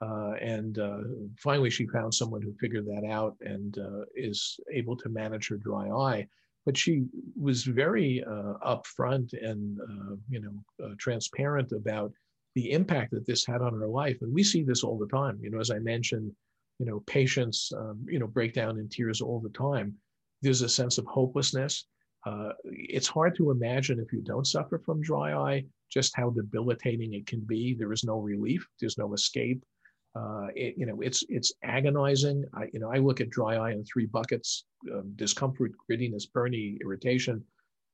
Uh, and uh, finally, she found someone who figured that out and uh, is able to manage her dry eye. But she was very upfront and you know transparent about the impact that this had on her life. And we see this all the time. You know, as I mentioned, you know, patients, um, you know, break down in tears all the time. There's a sense of hopelessness. Uh, it's hard to imagine if you don't suffer from dry eye, just how debilitating it can be. There is no relief. There's no escape. Uh, it, you know, it's it's agonizing. I, you know, I look at dry eye in three buckets: discomfort, grittiness, burning, irritation.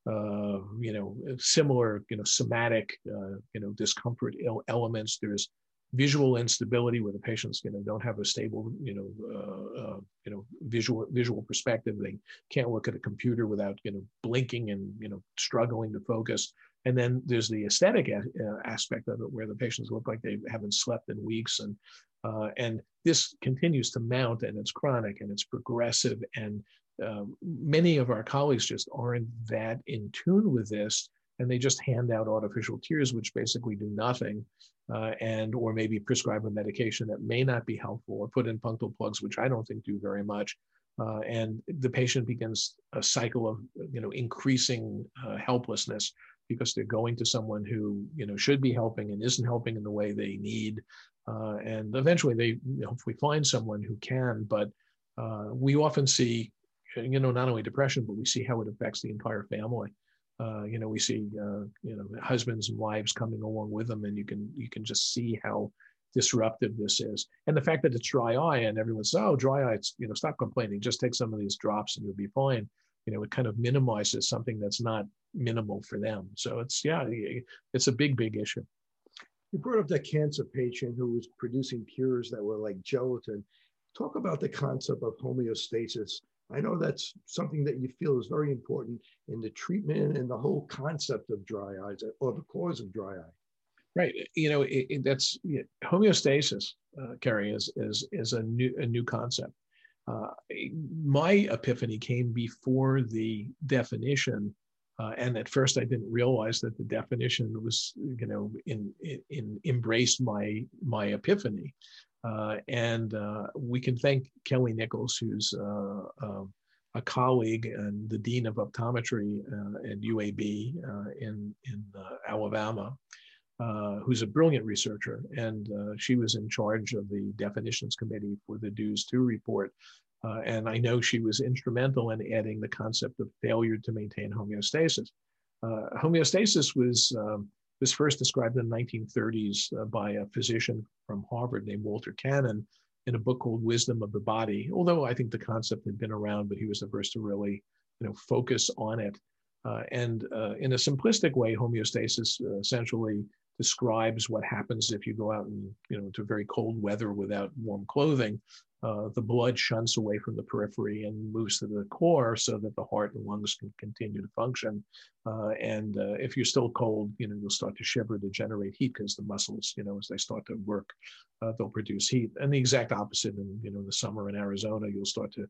Uh, you know, similar, you know, somatic, uh, you know, discomfort elements. There's visual instability where the patients you know don't have a stable you know uh, uh, you know visual visual perspective. They can't look at a computer without you know blinking and you know struggling to focus. And then there's the aesthetic a- uh, aspect of it where the patients look like they haven't slept in weeks and uh, and this continues to mount and it's chronic and it's progressive. And um, many of our colleagues just aren't that in tune with this and they just hand out artificial tears, which basically do nothing, uh, and or maybe prescribe a medication that may not be helpful, or put in punctal plugs, which I don't think do very much. Uh, and the patient begins a cycle of you know increasing uh, helplessness because they're going to someone who you know should be helping and isn't helping in the way they need, uh, and eventually they hopefully find someone who can. But uh, we often see you know not only depression, but we see how it affects the entire family. Uh, you know, we see uh, you know husbands and wives coming along with them, and you can you can just see how disruptive this is. And the fact that it's dry eye, and everyone says, "Oh, dry eye, it's, you know, stop complaining. Just take some of these drops, and you'll be fine." you know, it kind of minimizes something that's not minimal for them. So it's, yeah, it's a big, big issue. You brought up that cancer patient who was producing cures that were like gelatin. Talk about the concept of homeostasis. I know that's something that you feel is very important in the treatment and the whole concept of dry eyes or the cause of dry eye. Right. You know, it, it, that's homeostasis, uh, Kerry, is, is, is a new, a new concept. Uh, my epiphany came before the definition. Uh, and at first, I didn't realize that the definition was, you know, in, in, in embraced my my epiphany. Uh, and uh, we can thank Kelly Nichols, who's uh, um, a colleague and the dean of optometry at UAB in in Alabama, uh, who's a brilliant researcher, and uh, she was in charge of the definitions committee for the DEWS 2 report. Uh, and I know she was instrumental in adding the concept of failure to maintain homeostasis. Uh, homeostasis was, um, was first described in the 1930s uh, by a physician from Harvard named Walter Cannon in a book called Wisdom of the Body. Although I think the concept had been around, but he was the first to really you know, focus on it. Uh, and uh, in a simplistic way, homeostasis uh, essentially describes what happens if you go out and you know to very cold weather without warm clothing. Uh, the blood shunts away from the periphery and moves to the core so that the heart and lungs can continue to function. Uh, and uh, if you're still cold, you know, you'll start to shiver to generate heat because the muscles, you know, as they start to work, uh, they'll produce heat. And the exact opposite in, you know, the summer in Arizona, you'll start to,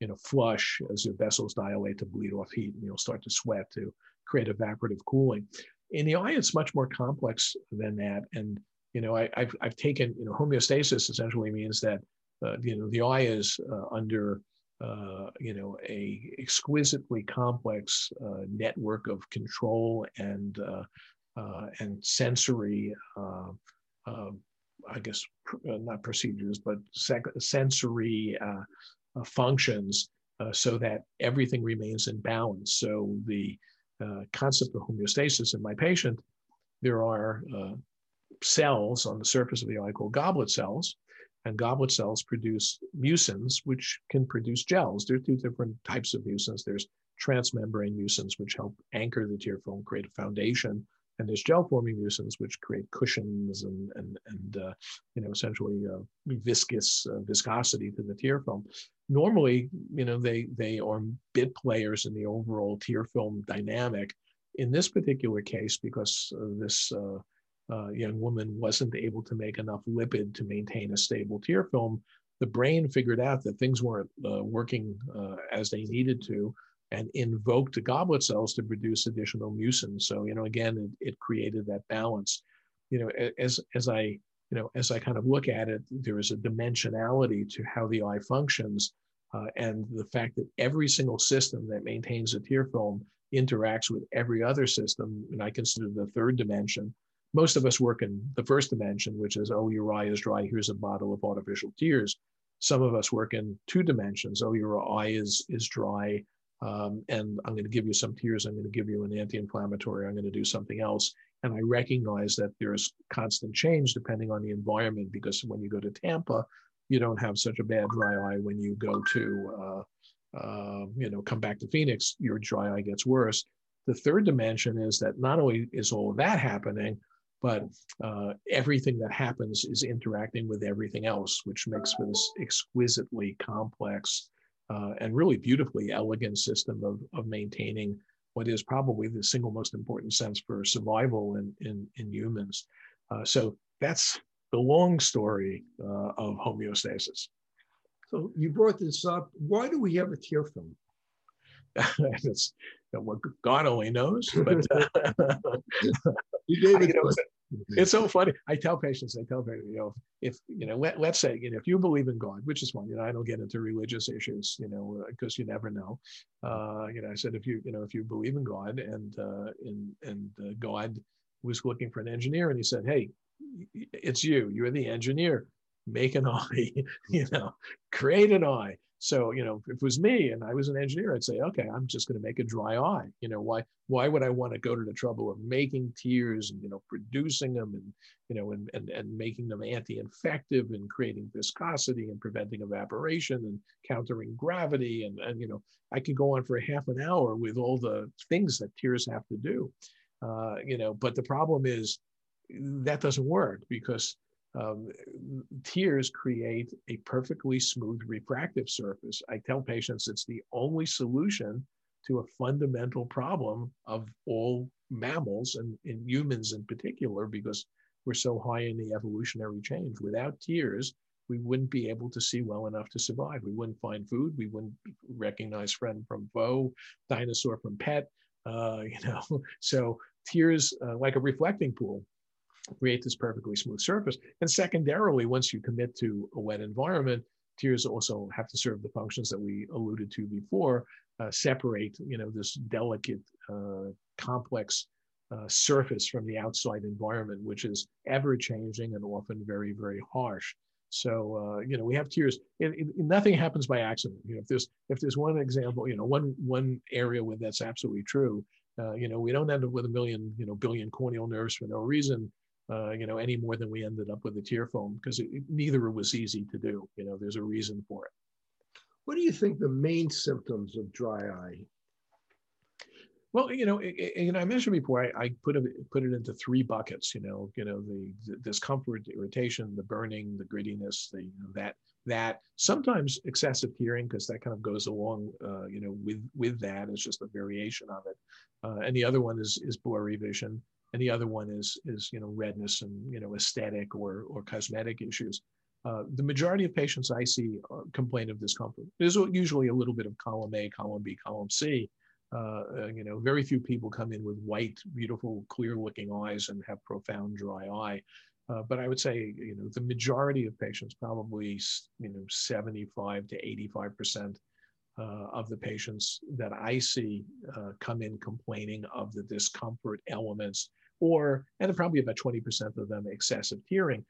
you know, flush as your vessels dilate to bleed off heat and you'll start to sweat to create evaporative cooling in the eye, it's much more complex than that. And you know, I, have I've taken you know homeostasis essentially means that you know the eye is uh, under uh, you know a exquisitely complex uh, network of control and uh, uh, and sensory. I guess not procedures, but sec- sensory functions, so that everything remains in balance. So the uh, concept of homeostasis in my patient, there are uh, cells on the surface of the eye called goblet cells, and goblet cells produce mucins, which can produce gels. There are two different types of mucins. There's transmembrane mucins, which help anchor the tear film, create a foundation, and there's gel-forming mucins, which create cushions and and and uh, you know essentially uh, viscous uh, viscosity to the tear film normally, you know, they they are bit players in the overall tear film dynamic. In this particular case, because uh, this uh, young woman wasn't able to make enough lipid to maintain a stable tear film, the brain figured out that things weren't uh, working uh, as they needed to, and invoked the goblet cells to produce additional mucin. So, you know, again, it, it created that balance. You know, as as I you know, as I kind of look at it, there is a dimensionality to how the eye functions. Uh, and the fact that every single system that maintains a tear film interacts with every other system, and I consider the third dimension. Most of us work in the first dimension, which is, oh, your eye is dry, here's a bottle of artificial tears. Some of us work in two dimensions, oh, your eye is, is dry, um, and I'm going to give you some tears, I'm going to give you an anti-inflammatory, I'm going to do something else. And I recognize that there's constant change depending on the environment because when you go to Tampa, you don't have such a bad dry eye. When you go to, uh, uh, you know, come back to Phoenix, your dry eye gets worse. The third dimension is that not only is all of that happening, but uh, everything that happens is interacting with everything else, which makes for this exquisitely complex uh, and really beautifully elegant system of, of maintaining what is probably the single most important sense for survival in, in, in humans. Uh, so that's the long story uh, of homeostasis. So you brought this up. Why do we have a tear film? That's what God only knows. But uh, you gave it. You know, it's so funny. I tell patients, I tell patients, you know, if you know, let, let's say, you know, if you believe in God, which is fine, you know, I don't get into religious issues, you know, because uh, you never know. Uh, you know, I said if you, you know, if you believe in God and uh, in and uh, God was looking for an engineer, and he said, hey, it's you, you're the engineer, make an eye, you know, create an eye. So, you know, if it was me and I was an engineer, I'd say, okay, I'm just going to make a dry eye. You know, why why would I want to go to the trouble of making tears and, you know, producing them and, you know, and and, and making them anti-infective and creating viscosity and preventing evaporation and countering gravity. And, and you know, I could go on for half an hour with all the things that tears have to do. Uh, you know, but the problem is that doesn't work because um, tears create a perfectly smooth refractive surface. I tell patients it's the only solution to a fundamental problem of all mammals and in humans in particular, because we're so high in the evolutionary change. Without tears, we wouldn't be able to see well enough to survive. We wouldn't find food. We wouldn't recognize friend from foe, dinosaur from pet. Uh, you know, so tears, uh, like a reflecting pool, create this perfectly smooth surface. And secondarily, once you commit to a wet environment, tears also have to serve the functions that we alluded to before, uh, separate, you know, this delicate, uh, complex uh, surface from the outside environment, which is ever changing and often very, very harsh. So uh, you know, we have tears. It, it, nothing happens by accident. You know, if there's if there's one example, you know, one one area where that's absolutely true. Uh, you know, we don't end up with a million, you know, billion corneal nerves for no reason uh, you know, any more than we ended up with the tear foam because neither was easy to do. You know, there's a reason for it. What do you think the main symptoms of dry eye? Well, you know, it, it, you know, I mentioned before, I, I, put it put it into three buckets. You know, you know, the, the discomfort, the irritation, the burning, the grittiness, the you know, that that sometimes excessive tearing because that kind of goes along, uh, you know, with with that. It's just a variation of it. Uh, and the other one is is blurry vision and the other one is is you know redness and you know aesthetic or or cosmetic issues. Uh, the majority of patients I see uh, complain of discomfort. There's usually a little bit of column A, column B, column C. Uh, uh, you know, very few people come in with white, beautiful, clear-looking eyes and have profound dry eye. Uh, but I would say, you know, the majority of patients, probably, you know, 75 to 85 percent uh, of the patients that I see come in complaining of the discomfort elements, or, and probably about 20% of them excessive tearing.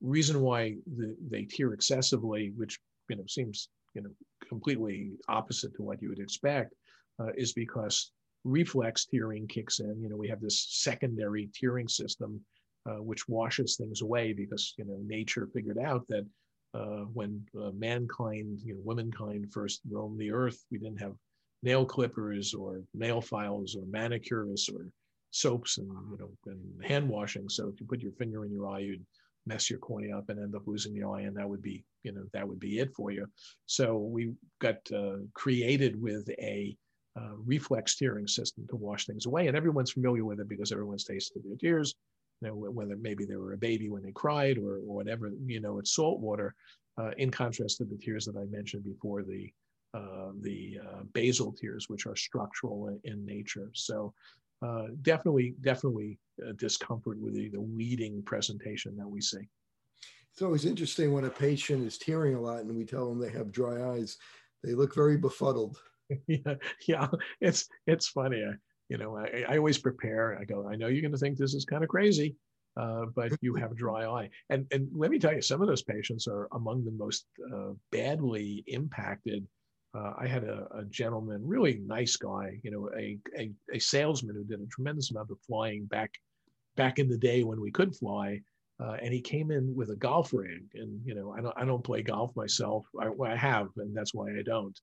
Reason why the, they tear excessively, which you know seems you know completely opposite to what you would expect, uh, is because reflex tearing kicks in. You know, we have this secondary tearing system uh, which washes things away because you know nature figured out that uh, when uh, mankind, you know, womankind first roamed the earth, we didn't have nail clippers or nail files or manicures or soaps and you know and hand washing. So if you put your finger in your eye, you'd mess your cornea up and end up losing the eye, and that would be you know that would be it for you. So we got uh, created with a uh, reflex tearing system to wash things away, and everyone's familiar with it because everyone's tasted their tears you know, whether maybe they were a baby when they cried or, or whatever, you know, it's salt water, uh, in contrast to the tears that I mentioned before, the uh, the uh, basal tears, which are structural in, in nature. So uh, definitely, definitely discomfort with the, the leading presentation that we see. It's always interesting when a patient is tearing a lot and we tell them they have dry eyes. They look very befuddled. yeah, yeah, it's it's funny you know, I, I always prepare. I go, I know you're going to think this is kind of crazy, uh, but you have dry eye. And and let me tell you, some of those patients are among the most uh, badly impacted. Uh, I had a, a, gentleman, really nice guy, you know, a, a, a salesman who did a tremendous amount of flying back back in the day when we could fly. Uh, and he came in with a golf rig, and you know, I don't I don't play golf myself. I, I have, and that's why I don't,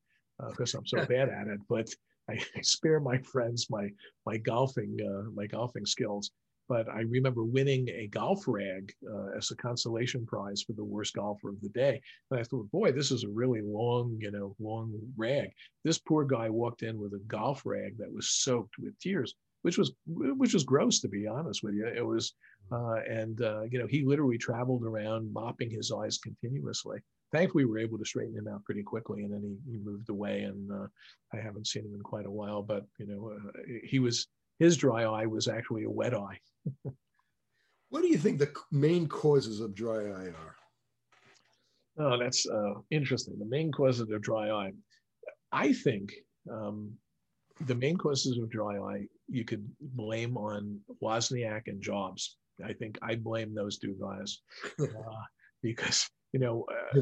because uh, I'm so bad at it. But I, I spare my friends my my golfing uh, my golfing skills. But I remember winning a golf rag uh, as a consolation prize for the worst golfer of the day. And I thought, boy, this is a really long, you know, long rag. This poor guy walked in with a golf rag that was soaked with tears, which was which was gross to be honest with you. It was, uh, and uh, you know, he literally traveled around mopping his eyes continuously thankfully we were able to straighten him out pretty quickly and then he, he moved away and uh, i haven't seen him in quite a while but you know uh, he was his dry eye was actually a wet eye. What do you think the main causes of dry eye are? Oh that's uh, interesting. The main causes of dry eye i think um, the main causes of dry eye you could blame on wozniak and jobs. I think i blame those two guys uh, because you know, uh,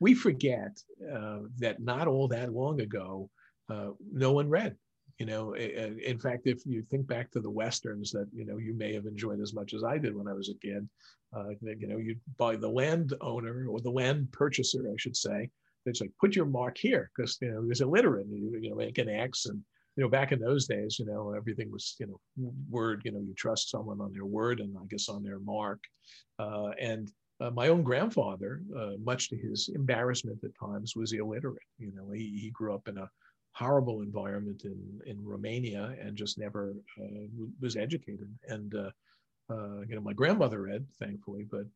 we forget uh, that not all that long ago, uh, no one read. You know, in fact, if you think back to the westerns that you know you may have enjoyed as much as I did when I was a kid, uh, you know, you buy the landowner or the land purchaser, I should say. It's like put your mark here because you know there's illiterate. You, you know, make an X and you know, back in those days, you know, everything was, you know, word, you know, you trust someone on their word and I guess on their mark. Uh, and uh, my own grandfather, uh, much to his embarrassment at times, was illiterate. You know, he, he grew up in a horrible environment in, in Romania and just never uh, was educated. And, uh, uh, you know, my grandmother read, thankfully, but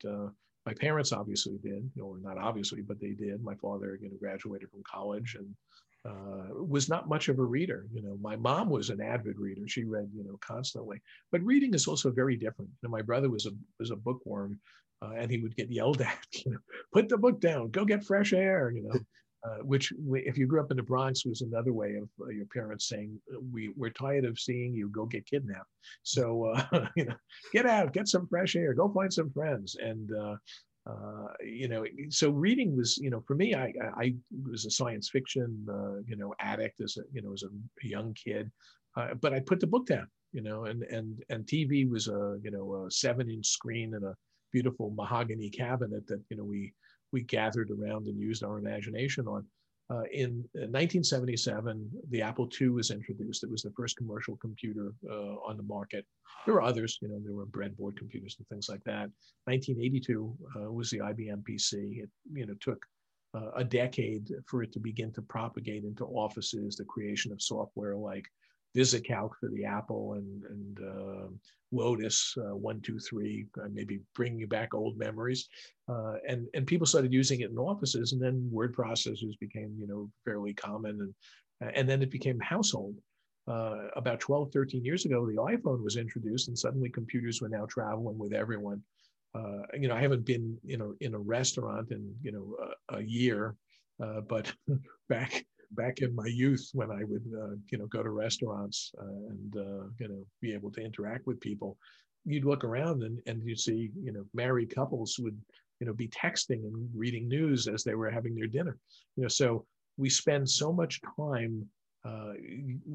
my parents obviously did, or not obviously, but they did. My father, you know, graduated from college and uh, was not much of a reader. You know, my mom was an avid reader; she read, you know, constantly. But reading is also very different. You know, my brother was a was a bookworm, uh, and he would get yelled at. You know, put the book down, go get fresh air. You know. Uh, which, if you grew up in the Bronx, was another way of uh, your parents saying, "We we're tired of seeing you. Go get kidnapped. So uh, you know, get out, get some fresh air, go find some friends." And uh, uh, you know, so reading was, you know, for me, I, I was a science fiction, uh, you know, addict as a, you know, as a young kid, uh, but I put the book down, you know, and and and TV was a, you know, a seven-inch screen and a beautiful mahogany cabinet that you know we we gathered around and used our imagination on. Uh, in 1977, the Apple II was introduced. It was the first commercial computer uh, on the market. There were others, you know, there were breadboard computers and things like that. 1982 uh, was the IBM PC. It, you know, took uh, a decade for it to begin to propagate into offices, the creation of software like VisiCalc for the Apple and, and uh, Lotus uh, one two three, uh, maybe bringing you back old memories, uh, and and people started using it in offices, and then word processors became you know fairly common, and and then it became household. Uh, about 12, 13 years ago, the iPhone was introduced, and suddenly computers were now traveling with everyone. Uh, you know, I haven't been you know in a restaurant in you know a, a year, but back back in my youth when I would, uh, you know, go to restaurants uh, and, uh, you know, be able to interact with people, you'd look around and, and you'd see, you know, married couples would, you know, be texting and reading news as they were having their dinner. You know, so we spend so much time uh,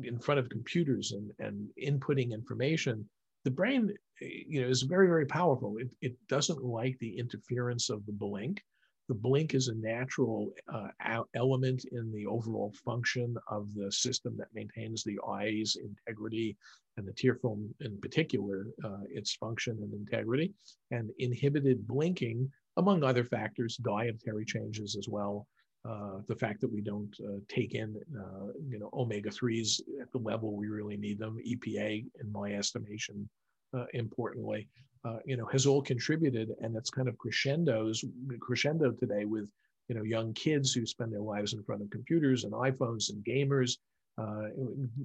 in front of computers and, and inputting information. The brain, you know, is very, very powerful. It, it doesn't like the interference of the blink the blink is a natural uh, element in the overall function of the system that maintains the eye's integrity and the tear film in particular, uh, its function and integrity. And inhibited blinking, among other factors, dietary changes as well. Uh, the fact that we don't uh, take in, uh, you know, omega threes at the level we really need them, EPA, in my estimation, uh, importantly, uh, you know, has all contributed, and it's kind of crescendos crescendo today with you know young kids who spend their lives in front of computers and iPhones and gamers, uh,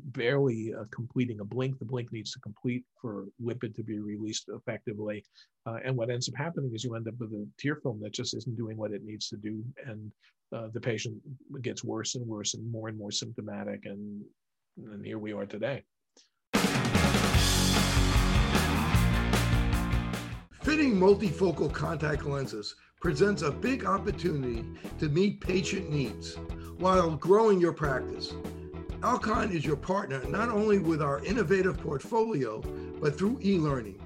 barely uh, completing a blink. The blink needs to complete for lipid to be released effectively, uh, and what ends up happening is you end up with a tear film that just isn't doing what it needs to do, and uh, the patient gets worse and worse and more and more symptomatic, and and here we are today. Fitting multifocal contact lenses presents a big opportunity to meet patient needs while growing your practice. Alcon is your partner not only with our innovative portfolio, but through e learning.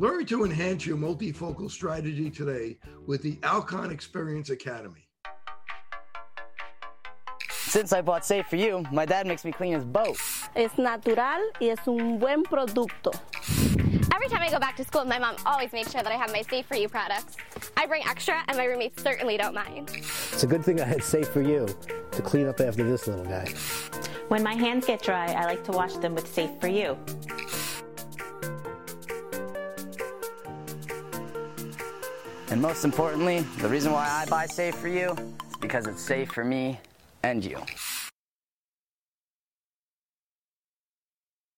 Learn to enhance your multifocal strategy today with the Alcon Experience Academy. Since I bought Safe for You, my dad makes me clean his boat. Es natural y es un buen producto. Every time I go back to school, my mom always makes sure that I have my Safe For You products. I bring extra, and my roommates certainly don't mind. It's a good thing I had Safe For You to clean up after this little guy. When my hands get dry, I like to wash them with Safe For You. And most importantly, the reason why I buy Safe For You is because it's safe for me and you.